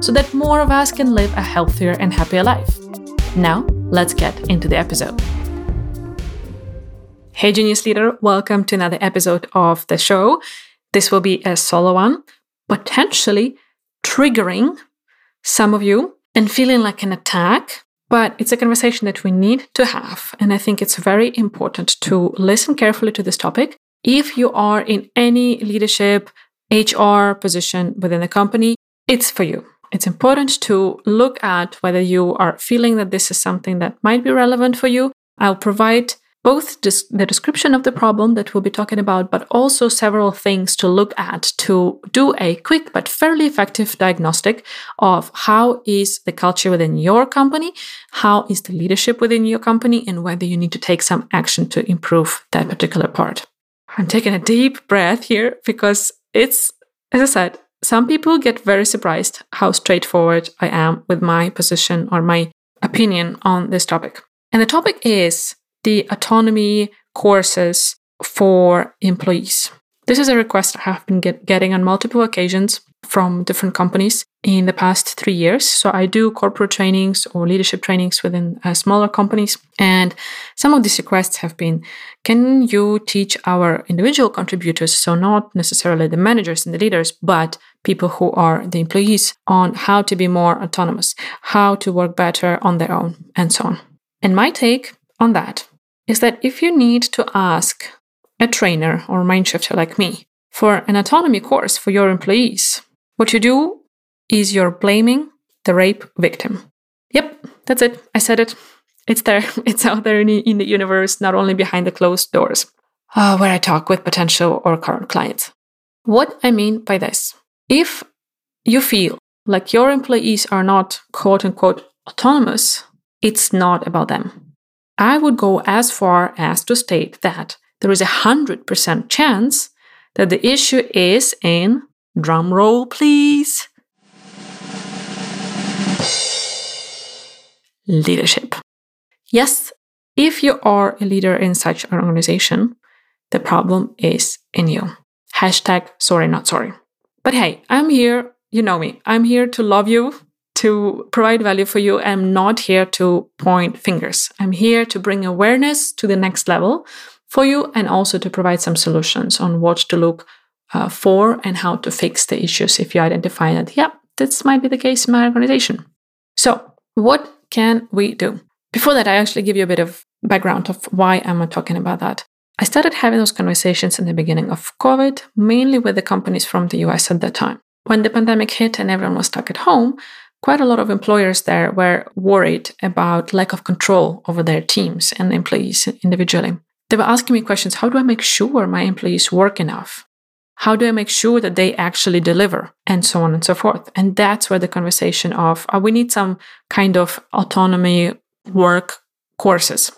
so that more of us can live a healthier and happier life. Now, let's get into the episode. Hey, Genius Leader, welcome to another episode of the show. This will be a solo one, potentially triggering some of you and feeling like an attack but it's a conversation that we need to have. And I think it's very important to listen carefully to this topic. If you are in any leadership, HR position within the company, it's for you. It's important to look at whether you are feeling that this is something that might be relevant for you. I'll provide both the description of the problem that we'll be talking about, but also several things to look at to do a quick but fairly effective diagnostic of how is the culture within your company, how is the leadership within your company, and whether you need to take some action to improve that particular part. I'm taking a deep breath here because it's, as I said, some people get very surprised how straightforward I am with my position or my opinion on this topic. And the topic is the autonomy courses for employees. This is a request I have been get, getting on multiple occasions from different companies in the past three years. So I do corporate trainings or leadership trainings within uh, smaller companies. And some of these requests have been can you teach our individual contributors, so not necessarily the managers and the leaders, but people who are the employees, on how to be more autonomous, how to work better on their own, and so on. And my take on that is that if you need to ask a trainer or mind shifter like me for an autonomy course for your employees, what you do is you're blaming the rape victim. Yep, that's it. I said it. It's there. It's out there in the, in the universe, not only behind the closed doors, uh, where I talk with potential or current clients. What I mean by this if you feel like your employees are not quote unquote autonomous, it's not about them. I would go as far as to state that there is a 100% chance that the issue is in Drum roll, please. Leadership. Yes, if you are a leader in such an organization, the problem is in you. Hashtag sorry, not sorry. But hey, I'm here. You know me. I'm here to love you, to provide value for you. I'm not here to point fingers. I'm here to bring awareness to the next level for you and also to provide some solutions on what to look uh, for and how to fix the issues if you identify that, yeah, this might be the case in my organization. So, what can we do? Before that, I actually give you a bit of background of why I'm talking about that. I started having those conversations in the beginning of COVID, mainly with the companies from the US at that time. When the pandemic hit and everyone was stuck at home, quite a lot of employers there were worried about lack of control over their teams and employees individually. They were asking me questions how do I make sure my employees work enough? How do I make sure that they actually deliver? And so on and so forth. And that's where the conversation of uh, we need some kind of autonomy work courses.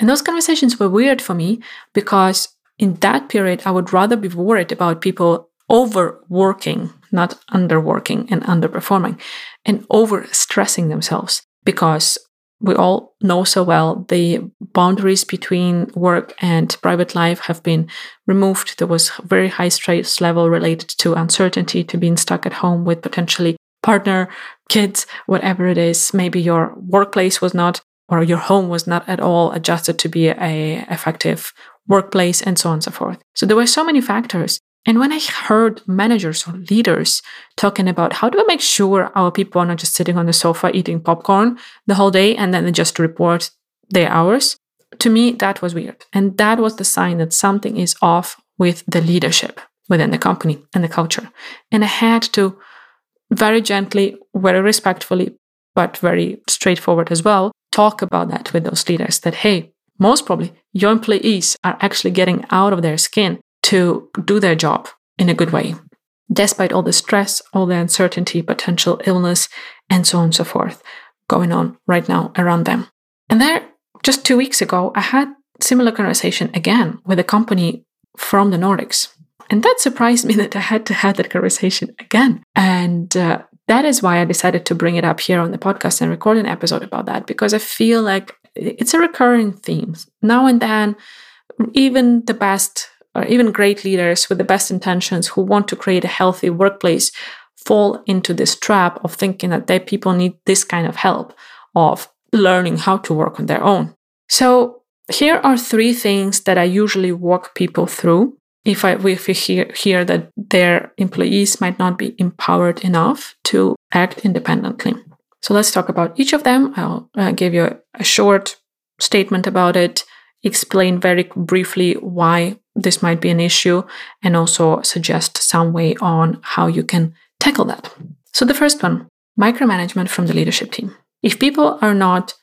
And those conversations were weird for me because in that period, I would rather be worried about people overworking, not underworking and underperforming, and over stressing themselves because we all know so well the boundaries between work and private life have been removed. There was very high stress level related to uncertainty, to being stuck at home with potentially partner, kids, whatever it is. Maybe your workplace was not or your home was not at all adjusted to be a effective workplace and so on and so forth. So there were so many factors and when I heard managers or leaders talking about how do I make sure our people are not just sitting on the sofa eating popcorn the whole day and then they just report their hours, to me, that was weird. And that was the sign that something is off with the leadership within the company and the culture. And I had to very gently, very respectfully, but very straightforward as well, talk about that with those leaders that, hey, most probably your employees are actually getting out of their skin to do their job in a good way. despite all the stress, all the uncertainty, potential illness, and so on and so forth going on right now around them. And there, just two weeks ago, I had similar conversation again with a company from the Nordics. And that surprised me that I had to have that conversation again. And uh, that is why I decided to bring it up here on the podcast and record an episode about that because I feel like it's a recurring theme. Now and then, even the best or even great leaders with the best intentions who want to create a healthy workplace fall into this trap of thinking that their people need this kind of help of learning how to work on their own. So here are three things that I usually walk people through if I if we hear, hear that their employees might not be empowered enough to act independently. So let's talk about each of them. I'll uh, give you a, a short statement about it, explain very briefly why this might be an issue, and also suggest some way on how you can tackle that. So the first one, micromanagement from the leadership team. If people are not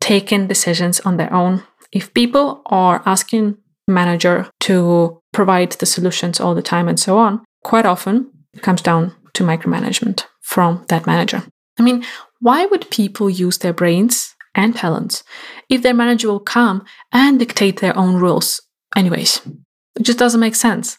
taking decisions on their own, if people are asking manager to provide the solutions all the time and so on, quite often it comes down to micromanagement from that manager. I mean, why would people use their brains and talents if their manager will come and dictate their own rules anyways? It just doesn't make sense.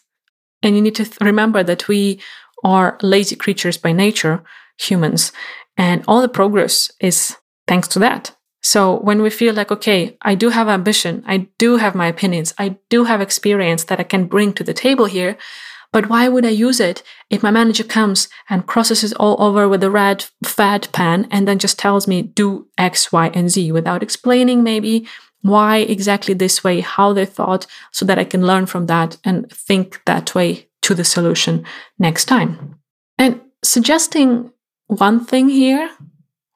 And you need to th- remember that we are lazy creatures by nature, humans, and all the progress is thanks to that. So when we feel like, okay, I do have ambition, I do have my opinions, I do have experience that I can bring to the table here, but why would I use it if my manager comes and crosses it all over with a red fat pen and then just tells me do X, Y, and Z without explaining maybe why exactly this way, how they thought, so that I can learn from that and think that way to the solution next time. And suggesting one thing here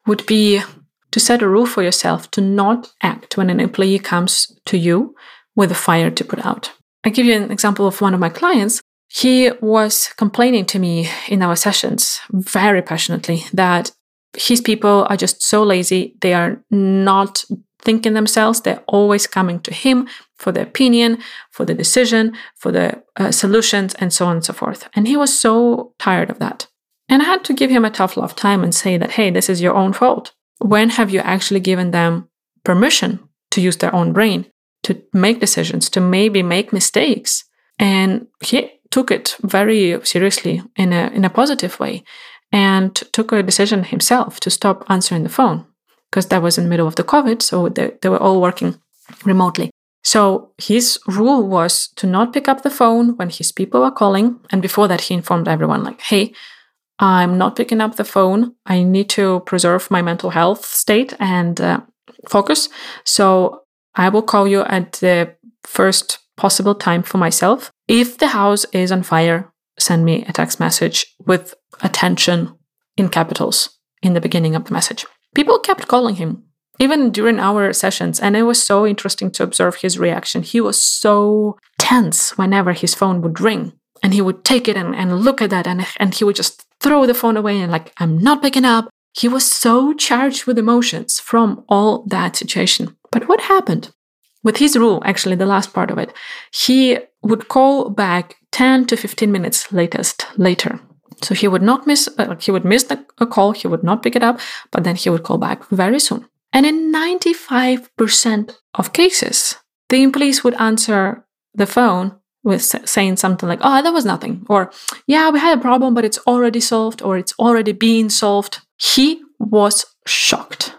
would be to set a rule for yourself to not act when an employee comes to you with a fire to put out. I give you an example of one of my clients. He was complaining to me in our sessions very passionately that his people are just so lazy. They are not thinking themselves. They're always coming to him for the opinion, for the decision, for the uh, solutions, and so on and so forth. And he was so tired of that. And I had to give him a tough love time and say that, hey, this is your own fault when have you actually given them permission to use their own brain, to make decisions, to maybe make mistakes? And he took it very seriously in a, in a positive way and took a decision himself to stop answering the phone because that was in the middle of the COVID. So they, they were all working remotely. So his rule was to not pick up the phone when his people were calling. And before that, he informed everyone, like, hey, I'm not picking up the phone. I need to preserve my mental health state and uh, focus. So I will call you at the first possible time for myself. If the house is on fire, send me a text message with attention in capitals in the beginning of the message. People kept calling him, even during our sessions, and it was so interesting to observe his reaction. He was so tense whenever his phone would ring and he would take it and, and look at that and, and he would just throw the phone away and like i'm not picking up. He was so charged with emotions from all that situation. But what happened? With his rule actually the last part of it he would call back 10 to 15 minutes latest later so he would not miss uh, he would miss the, a call he would not pick it up but then he would call back very soon and in 95% of cases the employees would answer the phone with saying something like, oh, that was nothing, or yeah, we had a problem, but it's already solved, or it's already being solved. He was shocked.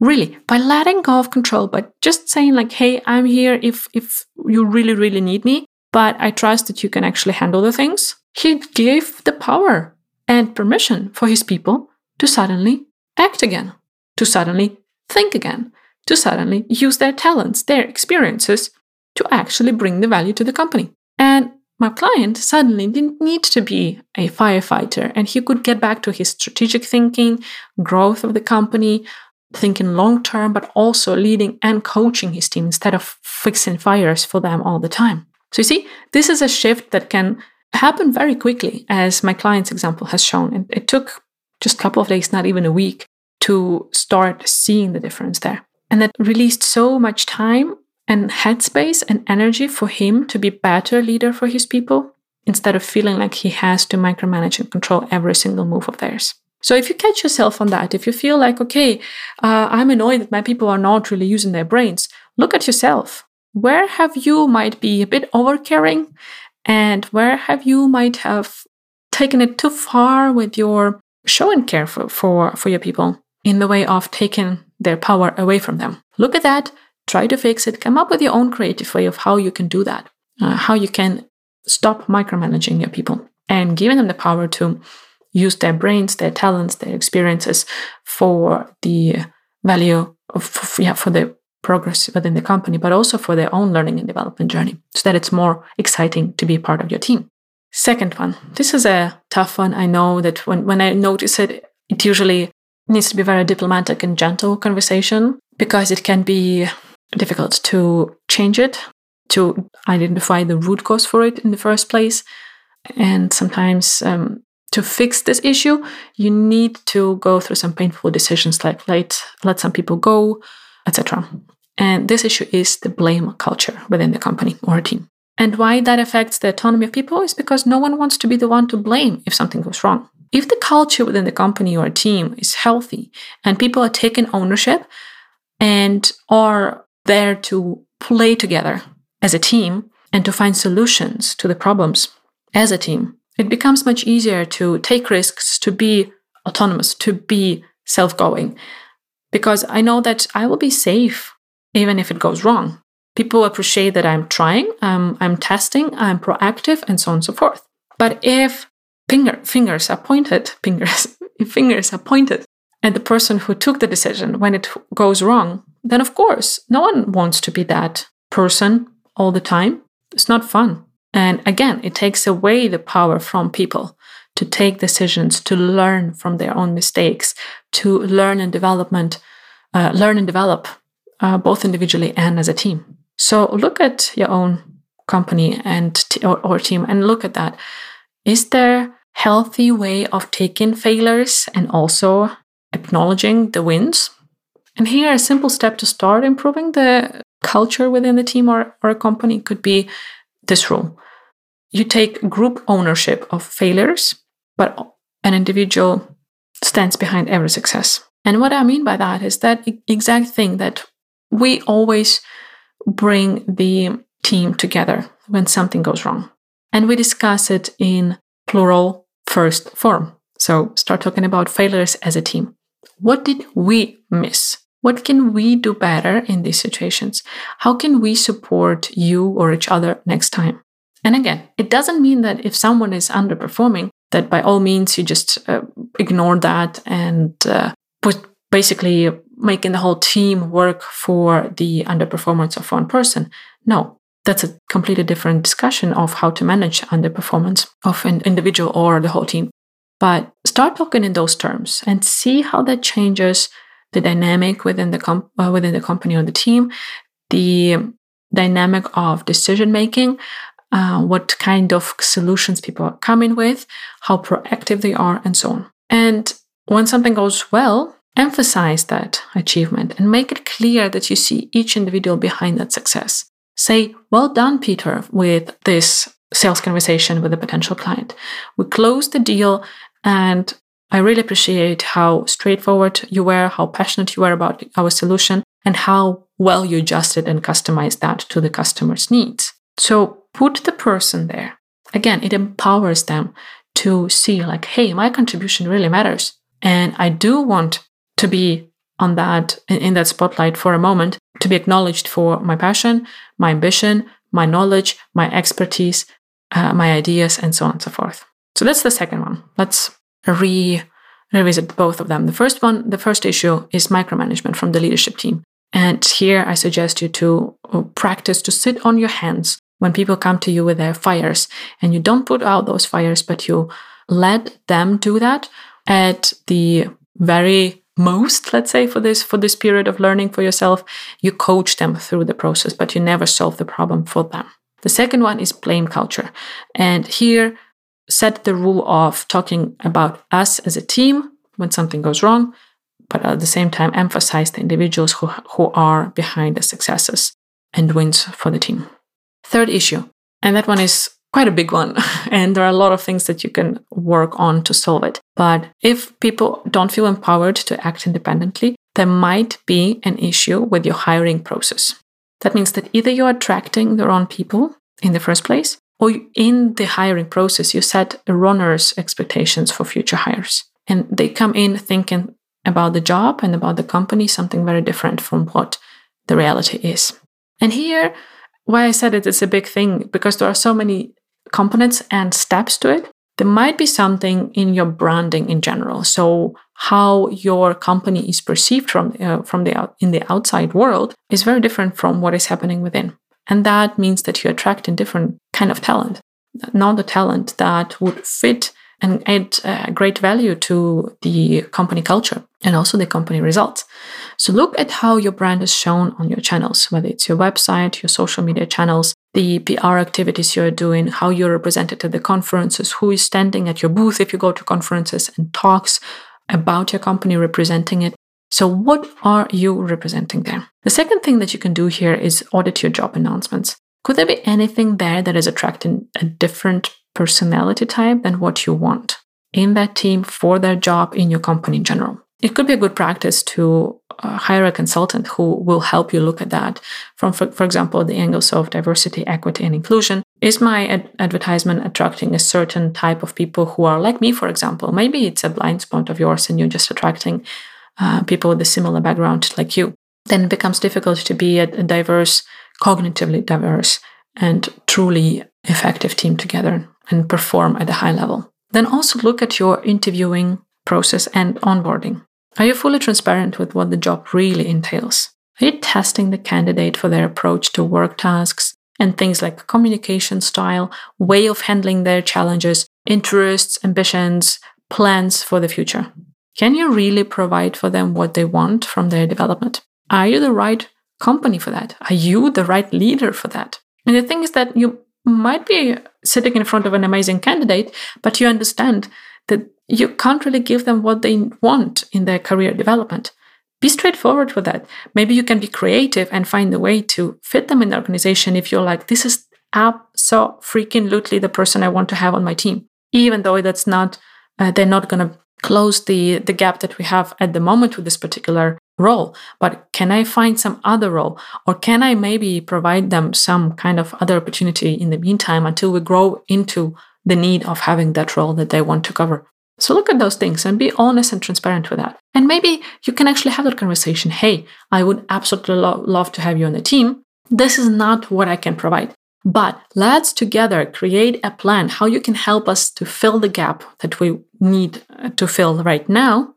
Really, by letting go of control, but just saying like, hey, I'm here if if you really, really need me, but I trust that you can actually handle the things. He gave the power and permission for his people to suddenly act again, to suddenly think again, to suddenly use their talents, their experiences to actually bring the value to the company. And my client suddenly didn't need to be a firefighter and he could get back to his strategic thinking, growth of the company, thinking long term, but also leading and coaching his team instead of fixing fires for them all the time. So you see, this is a shift that can happen very quickly, as my client's example has shown. And it took just a couple of days, not even a week, to start seeing the difference there. And that released so much time and headspace and energy for him to be better leader for his people instead of feeling like he has to micromanage and control every single move of theirs. So if you catch yourself on that, if you feel like, okay, uh, I'm annoyed that my people are not really using their brains, look at yourself. Where have you might be a bit overcaring and where have you might have taken it too far with your show and care for, for, for your people in the way of taking their power away from them. Look at that, try to fix it, come up with your own creative way of how you can do that, uh, how you can stop micromanaging your people and giving them the power to use their brains, their talents, their experiences for the value of, yeah, for the progress within the company, but also for their own learning and development journey so that it's more exciting to be part of your team. Second one. This is a tough one. I know that when, when I notice it, it usually needs to be very diplomatic and gentle conversation because it can be difficult to change it, to identify the root cause for it in the first place. And sometimes um, to fix this issue, you need to go through some painful decisions like let, let some people go, etc. And this issue is the blame culture within the company or team. And why that affects the autonomy of people is because no one wants to be the one to blame if something goes wrong. If the culture within the company or team is healthy and people are taking ownership and are there to play together as a team and to find solutions to the problems as a team, it becomes much easier to take risks, to be autonomous, to be self going. Because I know that I will be safe even if it goes wrong. People appreciate that I'm trying, um, I'm testing, I'm proactive, and so on and so forth. But if finger, fingers are pointed, fingers, fingers are pointed at the person who took the decision when it goes wrong, then of course, no one wants to be that person all the time. It's not fun. And again, it takes away the power from people to take decisions, to learn from their own mistakes, to learn and development, uh, learn and develop uh, both individually and as a team. So look at your own company and t- or, or team and look at that. Is there healthy way of taking failures and also acknowledging the wins? And here, a simple step to start improving the culture within the team or, or a company could be this rule. You take group ownership of failures, but an individual stands behind every success. And what I mean by that is that exact thing that we always bring the team together when something goes wrong. And we discuss it in plural first form. So start talking about failures as a team. What did we miss? What can we do better in these situations? How can we support you or each other next time? And again, it doesn't mean that if someone is underperforming, that by all means you just uh, ignore that and uh, put basically making the whole team work for the underperformance of one person. No, that's a completely different discussion of how to manage underperformance of an individual or the whole team. But start talking in those terms and see how that changes the dynamic within the com- uh, within the company or the team, the dynamic of decision making, uh, what kind of solutions people are coming with, how proactive they are, and so on. And when something goes well, Emphasize that achievement and make it clear that you see each individual behind that success. Say, Well done, Peter, with this sales conversation with a potential client. We closed the deal, and I really appreciate how straightforward you were, how passionate you were about our solution, and how well you adjusted and customized that to the customer's needs. So put the person there. Again, it empowers them to see, like, hey, my contribution really matters. And I do want to be on that in that spotlight for a moment to be acknowledged for my passion my ambition my knowledge my expertise uh, my ideas and so on and so forth so that's the second one let's re revisit both of them the first one the first issue is micromanagement from the leadership team and here i suggest you to uh, practice to sit on your hands when people come to you with their fires. And you don't put out those fires but you let them do that at the very most let's say for this for this period of learning for yourself. You coach them through the process but you never solve the problem for them. The second one is blame culture. And here set the rule of talking about us as a team when something goes wrong but at the same time emphasize the individuals who, who are behind the successes and wins for the team third issue and that one is quite a big one. And there are a lot of things that you can work on to solve it. But if people don't feel empowered to act independently, there might be an issue with your hiring process. That means that either you're attracting the wrong people in the first place, or in the hiring process, you set erroneous expectations for future hires. And they come in thinking about the job and about the company something very different from what the reality is. And here, why I said it is a big thing, because there are so many components and steps to it. There might be something in your branding in general. So how your company is perceived from uh, from the in the outside world is very different from what is happening within. And that means that you attract a different kind of talent, not the talent that would fit and add uh, great value to the company culture and also the company results. So look at how your brand is shown on your channels, whether it's your website, your social media channels, the PR activities you're doing, how you're represented at the conferences, who is standing at your booth if you go to conferences and talks about your company representing it. So, what are you representing there? The second thing that you can do here is audit your job announcements. Could there be anything there that is attracting a different personality type than what you want in that team for their job in your company in general? It could be a good practice to uh, hire a consultant who will help you look at that from, for, for example, the angles of diversity, equity, and inclusion. Is my ad- advertisement attracting a certain type of people who are like me, for example? Maybe it's a blind spot of yours and you're just attracting uh, people with a similar background like you. Then it becomes difficult to be a, a diverse, cognitively diverse, and truly effective team together and perform at a high level. Then also look at your interviewing process and onboarding. Are you fully transparent with what the job really entails? Are you testing the candidate for their approach to work tasks and things like communication style, way of handling their challenges, interests, ambitions, plans for the future? Can you really provide for them what they want from their development? Are you the right company for that? Are you the right leader for that? And the thing is that you might be sitting in front of an amazing candidate, but you understand that you can't really give them what they want in their career development. Be straightforward with that. Maybe you can be creative and find a way to fit them in the organization if you're like, this is so freaking lutely the person I want to have on my team. Even though that's not, uh, they're not going to close the, the gap that we have at the moment with this particular role. But can I find some other role? Or can I maybe provide them some kind of other opportunity in the meantime until we grow into the need of having that role that they want to cover? So look at those things and be honest and transparent with that. And maybe you can actually have that conversation. Hey, I would absolutely lo- love to have you on the team. This is not what I can provide. But let's together create a plan how you can help us to fill the gap that we need to fill right now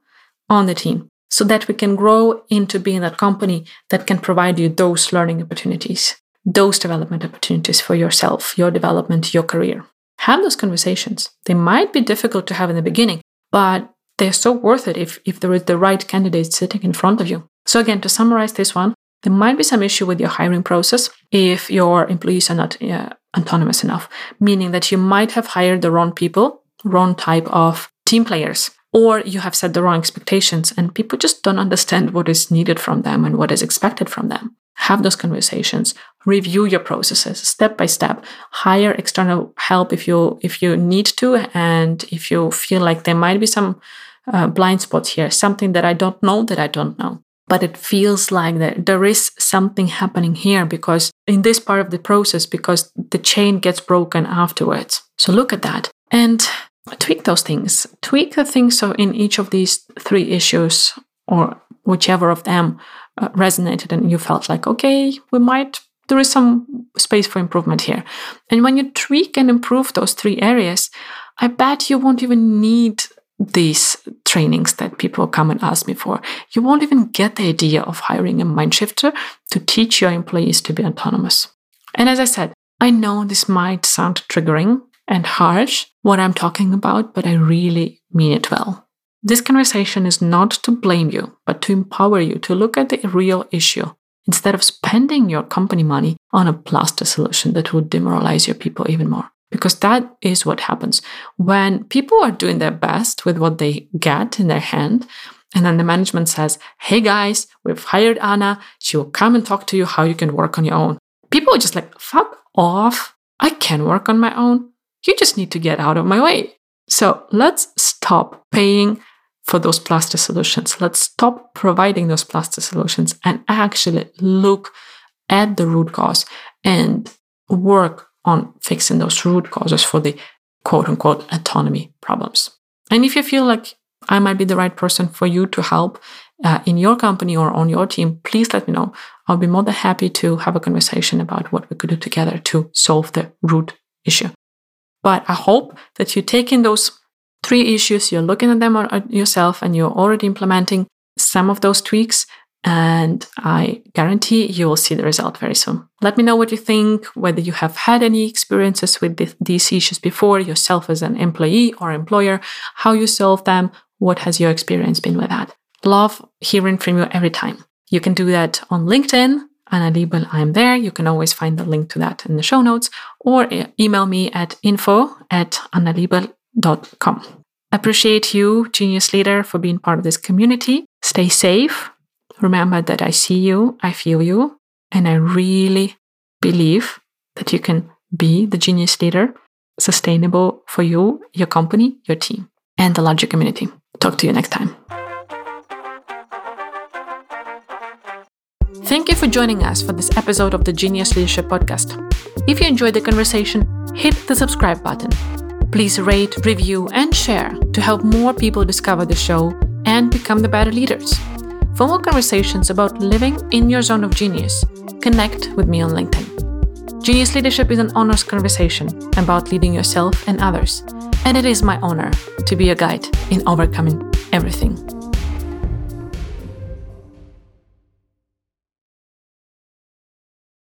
on the team so that we can grow into being that company that can provide you those learning opportunities, those development opportunities for yourself, your development, your career have those conversations. They might be difficult to have in the beginning, but they're so worth it if, if there is the right candidate sitting in front of you. So, again, to summarize this one, there might be some issue with your hiring process if your employees are not uh, autonomous enough, meaning that you might have hired the wrong people, wrong type of team players, or you have set the wrong expectations and people just don't understand what is needed from them and what is expected from them. Have those conversations review your processes step by step hire external help if you if you need to and if you feel like there might be some uh, blind spots here something that i don't know that i don't know. But it feels like that there is something happening here because in this part of the process because the chain gets broken afterwards. So look at that. And tweak those things tweak the things so in each of these three issues or whichever of them uh, resonated and you felt like, okay, we might, there is some space for improvement here. And when you tweak and improve those three areas, I bet you won't even need these trainings that people come and ask me for. You won't even get the idea of hiring a mind shifter to teach your employees to be autonomous. And as I said, I know this might sound triggering and harsh, what I'm talking about, but I really mean it well. This conversation is not to blame you, but to empower you to look at the real issue instead of spending your company money on a plaster solution that would demoralize your people even more. Because that is what happens when people are doing their best with what they get in their hand. And then the management says, Hey guys, we've hired Anna. She will come and talk to you how you can work on your own. People are just like, fuck off. I can work on my own. You just need to get out of my way. So let's stop paying for those plaster solutions. Let's stop providing those plaster solutions and actually look at the root cause and work on fixing those root causes for the quote unquote autonomy problems. And if you feel like I might be the right person for you to help uh, in your company or on your team, please let me know. I'll be more than happy to have a conversation about what we could do together to solve the root issue. But I hope that you're taking those three issues, you're looking at them yourself, and you're already implementing some of those tweaks. And I guarantee you will see the result very soon. Let me know what you think, whether you have had any experiences with this, these issues before, yourself as an employee or employer, how you solve them, what has your experience been with that. Love hearing from you every time. You can do that on LinkedIn. Anna Liebel, I'm there. You can always find the link to that in the show notes or email me at info at annaliebel.com. Appreciate you, Genius Leader, for being part of this community. Stay safe. Remember that I see you, I feel you, and I really believe that you can be the genius leader, sustainable for you, your company, your team, and the larger community. Talk to you next time. Joining us for this episode of the Genius Leadership Podcast. If you enjoyed the conversation, hit the subscribe button. Please rate, review, and share to help more people discover the show and become the better leaders. For more conversations about living in your zone of genius, connect with me on LinkedIn. Genius Leadership is an honest conversation about leading yourself and others, and it is my honor to be a guide in overcoming everything.